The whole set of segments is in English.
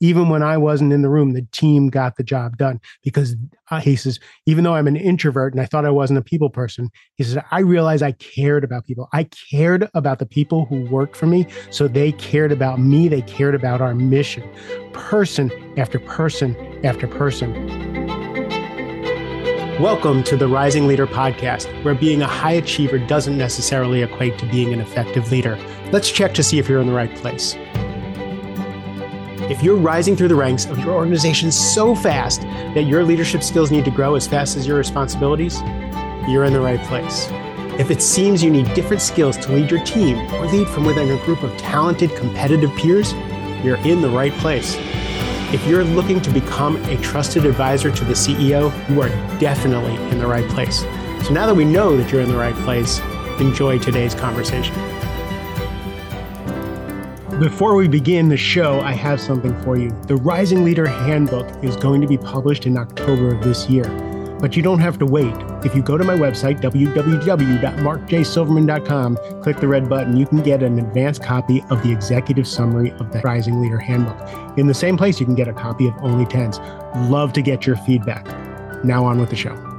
even when I wasn't in the room, the team got the job done because uh, he says, even though I'm an introvert and I thought I wasn't a people person, he says, I realized I cared about people. I cared about the people who worked for me. So they cared about me. They cared about our mission, person after person after person. Welcome to the Rising Leader podcast, where being a high achiever doesn't necessarily equate to being an effective leader. Let's check to see if you're in the right place. If you're rising through the ranks of your organization so fast that your leadership skills need to grow as fast as your responsibilities, you're in the right place. If it seems you need different skills to lead your team or lead from within a group of talented, competitive peers, you're in the right place. If you're looking to become a trusted advisor to the CEO, you are definitely in the right place. So now that we know that you're in the right place, enjoy today's conversation. Before we begin the show, I have something for you. The Rising Leader Handbook is going to be published in October of this year, but you don't have to wait. If you go to my website, www.markjsilverman.com, click the red button, you can get an advanced copy of the executive summary of the Rising Leader Handbook. In the same place, you can get a copy of Only Tens. Love to get your feedback. Now on with the show.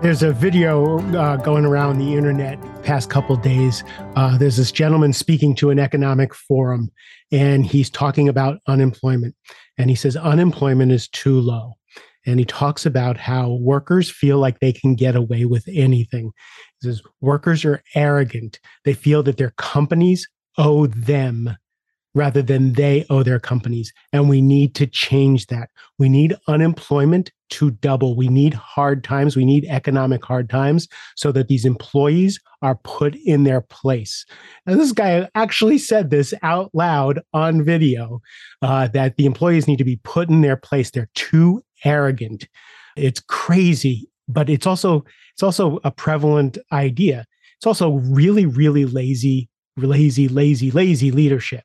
There's a video uh, going around the internet past couple days. Uh, there's this gentleman speaking to an economic forum, and he's talking about unemployment. And he says unemployment is too low. And he talks about how workers feel like they can get away with anything. He says workers are arrogant. They feel that their companies owe them rather than they owe their companies. And we need to change that. We need unemployment to double. We need hard times. We need economic hard times so that these employees are put in their place. And this guy actually said this out loud on video uh, that the employees need to be put in their place. They're too arrogant. It's crazy, but it's also it's also a prevalent idea. It's also really, really lazy, lazy, lazy, lazy leadership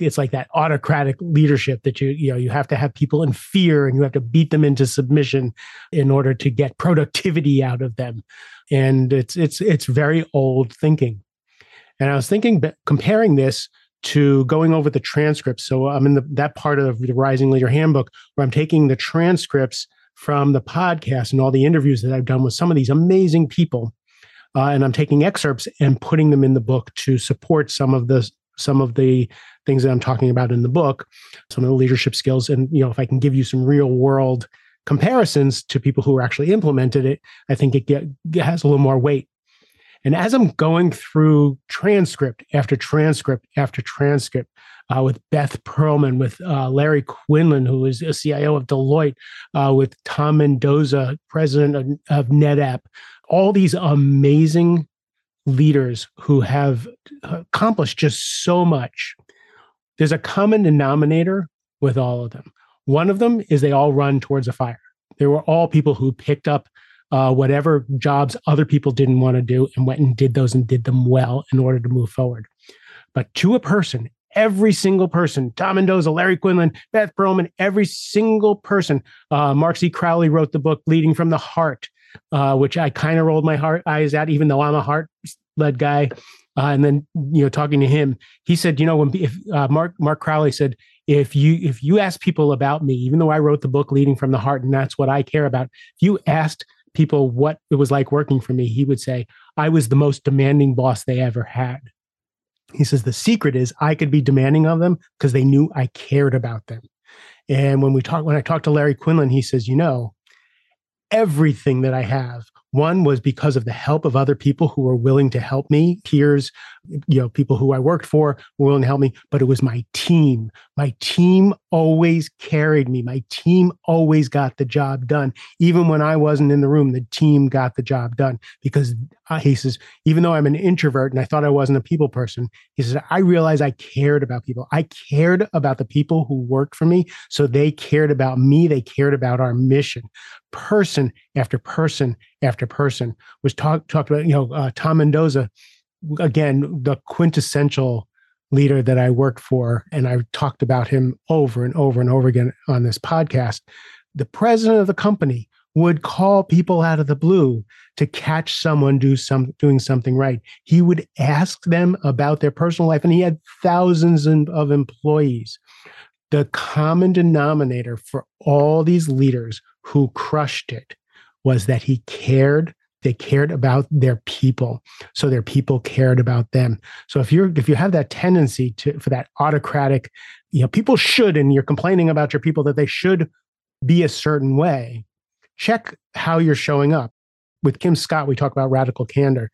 it's like that autocratic leadership that you you know you have to have people in fear and you have to beat them into submission in order to get productivity out of them. And it's it's it's very old thinking. And i was thinking comparing this to going over the transcripts. So i'm in the, that part of the rising leader handbook where i'm taking the transcripts from the podcast and all the interviews that i've done with some of these amazing people uh, and i'm taking excerpts and putting them in the book to support some of the some of the things that I'm talking about in the book, some of the leadership skills. And, you know, if I can give you some real world comparisons to people who are actually implemented it, I think it, get, it has a little more weight. And as I'm going through transcript after transcript after transcript uh, with Beth Perlman, with uh, Larry Quinlan, who is a CIO of Deloitte, uh, with Tom Mendoza, president of, of NetApp, all these amazing leaders who have accomplished just so much. There's a common denominator with all of them. One of them is they all run towards a fire. They were all people who picked up uh, whatever jobs other people didn't want to do and went and did those and did them well in order to move forward. But to a person, every single person, Tom Mendoza, Larry Quinlan, Beth Perlman, every single person. Uh, Mark C. Crowley wrote the book Leading from the Heart uh, which I kind of rolled my heart eyes at, even though I'm a heart led guy. Uh, and then you know, talking to him, he said, you know, when if uh, Mark Mark Crowley said, if you if you ask people about me, even though I wrote the book Leading from the Heart, and that's what I care about, if you asked people what it was like working for me, he would say, I was the most demanding boss they ever had. He says the secret is I could be demanding of them because they knew I cared about them. And when we talk, when I talked to Larry Quinlan, he says, you know, everything that I have. One was because of the help of other people who were willing to help me, peers, you know, people who I worked for were willing to help me, but it was my team. My team always carried me. My team always got the job done. Even when I wasn't in the room, the team got the job done because uh, he says, even though I'm an introvert and I thought I wasn't a people person, he says, I realized I cared about people. I cared about the people who worked for me. So they cared about me. They cared about our mission. Person after person after person was talked talked about, you know, uh, Tom Mendoza again, the quintessential leader that I worked for, and I talked about him over and over and over again on this podcast. The president of the company would call people out of the blue to catch someone do some doing something right. He would ask them about their personal life, and he had thousands of employees. the common denominator for all these leaders who crushed it was that he cared they cared about their people. So their people cared about them. So if you're if you have that tendency to for that autocratic you know people should and you're complaining about your people that they should be a certain way check how you're showing up. With kim scott we talk about radical candor.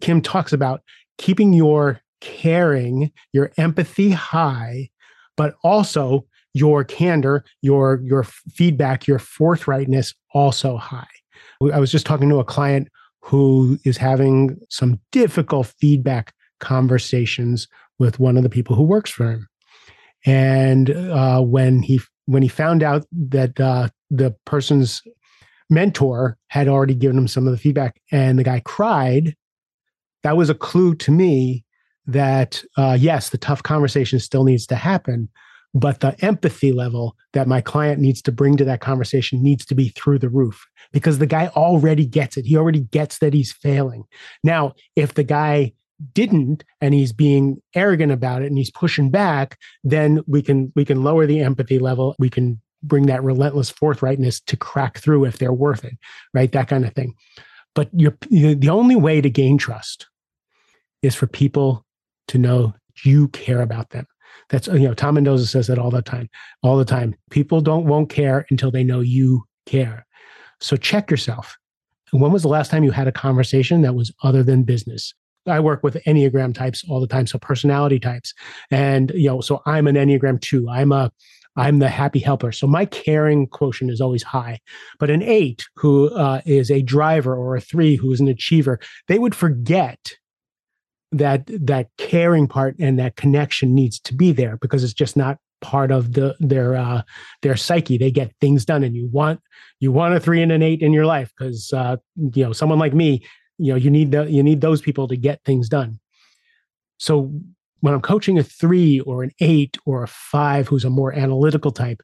Kim talks about keeping your caring your empathy high but also your candor your your feedback your forthrightness also high I was just talking to a client who is having some difficult feedback conversations with one of the people who works for him. And uh, when he when he found out that uh, the person's mentor had already given him some of the feedback, and the guy cried, that was a clue to me that uh, yes, the tough conversation still needs to happen, but the empathy level that my client needs to bring to that conversation needs to be through the roof because the guy already gets it. He already gets that he's failing. Now, if the guy didn't and he's being arrogant about it and he's pushing back, then we can we can lower the empathy level. We can bring that relentless forthrightness to crack through if they're worth it, right? That kind of thing. But you're, the only way to gain trust is for people to know you care about them. That's you know Tom Mendoza says that all the time, all the time. People don't won't care until they know you care. So check yourself. When was the last time you had a conversation that was other than business? I work with Enneagram types all the time, so personality types. And you know, so I'm an Enneagram 2. I'm a I'm the happy helper. So my caring quotient is always high. But an eight who uh, is a driver or a three who is an achiever, they would forget that that caring part and that connection needs to be there because it's just not part of the their uh their psyche. They get things done and you want you want a three and an eight in your life because uh you know someone like me you know you need the you need those people to get things done. So when i'm coaching a three or an eight or a five who's a more analytical type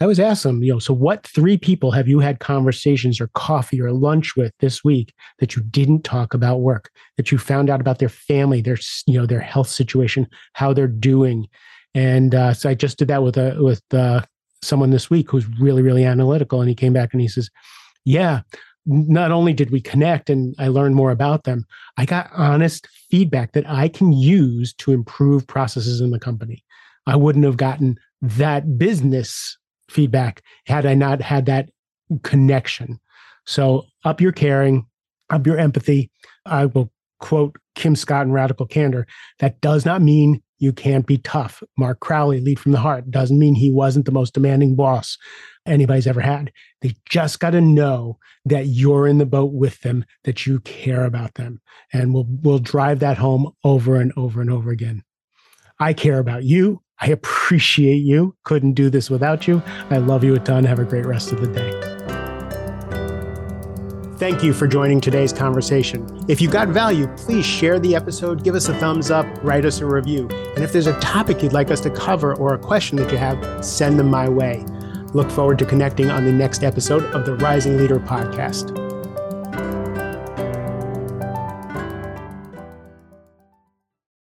I always ask them, you know, so what three people have you had conversations or coffee or lunch with this week that you didn't talk about work, that you found out about their family, their, you know, their health situation, how they're doing? And uh, so I just did that with a, with uh, someone this week who's really, really analytical. And he came back and he says, yeah, not only did we connect and I learned more about them, I got honest feedback that I can use to improve processes in the company. I wouldn't have gotten that business feedback had I not had that connection. So up your caring, up your empathy. I will quote Kim Scott and Radical Candor. That does not mean you can't be tough. Mark Crowley, lead from the heart, doesn't mean he wasn't the most demanding boss anybody's ever had. They just got to know that you're in the boat with them, that you care about them. And we'll we'll drive that home over and over and over again. I care about you. I appreciate you. Couldn't do this without you. I love you a ton. Have a great rest of the day. Thank you for joining today's conversation. If you got value, please share the episode, give us a thumbs up, write us a review. And if there's a topic you'd like us to cover or a question that you have, send them my way. Look forward to connecting on the next episode of the Rising Leader podcast.